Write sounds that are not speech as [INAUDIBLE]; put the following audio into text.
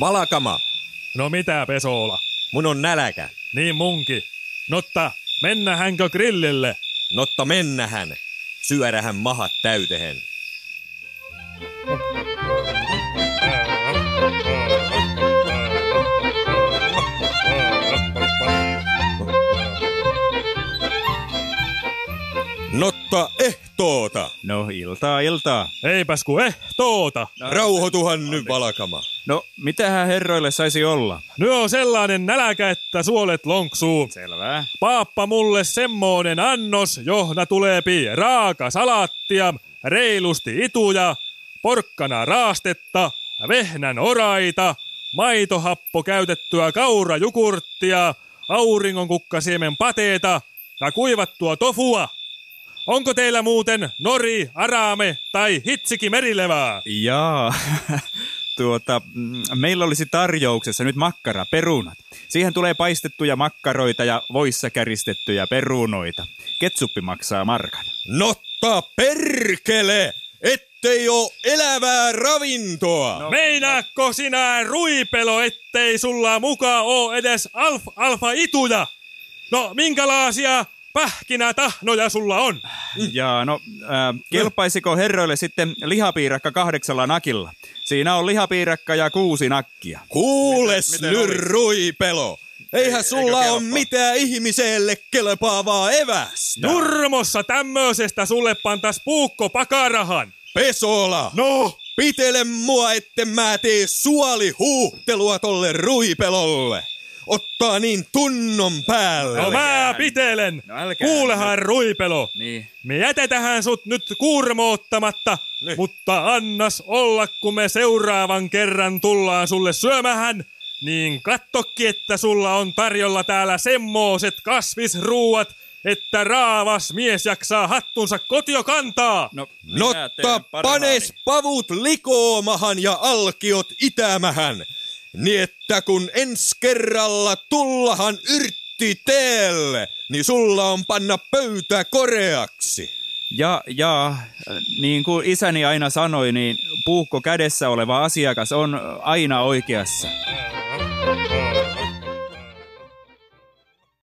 Valakama, No mitä, Pesola? mun on näläkä. Niin munki. Notta, mennähänkö grillille? Notta mennähän. Syödähän mahat täytehen. Notta ehtoota. No iltaa, iltaa. Eipäs ku ehtoota. Rauhoituhan nyt, Valakama. No, mitähän herroille saisi olla? Nyt on sellainen näläkä, että suolet lonksuu. Selvää. Paappa mulle semmoinen annos, johna tuleepi raaka salaattia, reilusti ituja, porkkana raastetta, vehnän oraita, maitohappo käytettyä kaurajukurttia, auringonkukkasiemen pateeta ja kuivattua tofua. Onko teillä muuten nori, araame tai hitsiki merilevää? Jaa, [LAUGHS] tuota, mm, meillä olisi tarjouksessa nyt makkara, perunat. Siihen tulee paistettuja makkaroita ja voissa käristettyjä perunoita. Ketsuppi maksaa markan. Notta perkele, ettei oo elävää ravintoa. No. Meinaakko sinä ruipelo, ettei sulla muka oo edes alf alfa ituja? No, minkälaisia pähkinätahnoja sulla on? Ja no, äh, kelpaisiko herroille sitten lihapiirakka kahdeksalla nakilla? Siinä on lihapiirakka ja kuusi nakkia. Kuules Miten- miten. Eihän Ei- sulla kelpaa? mitään ihmiselle kelpaavaa evästä. Nurmossa tämmöisestä sulle pantas puukko pakarahan. Pesola, No, pitele mua, etten mä tee suolihuhtelua tolle ruipelolle. Ottaa niin tunnon päälle. no mä pitelen. No älkää Kuulehan ruipelo. Niin. Me jätetähän sut nyt kuurmoottamatta, Niin. mutta annas olla, kun me seuraavan kerran tullaan sulle syömähän. Niin kattokki, että sulla on tarjolla täällä semmooset kasvisruuat, että raavas mies jaksaa hattunsa kotio kantaa. No, Notta panes pavut likoomahan ja alkiot itämähän. Niin että kun ens kerralla tullahan yrtti teelle, niin sulla on panna pöytä koreaksi. Ja, ja niin kuin isäni aina sanoi, niin puukko kädessä oleva asiakas on aina oikeassa.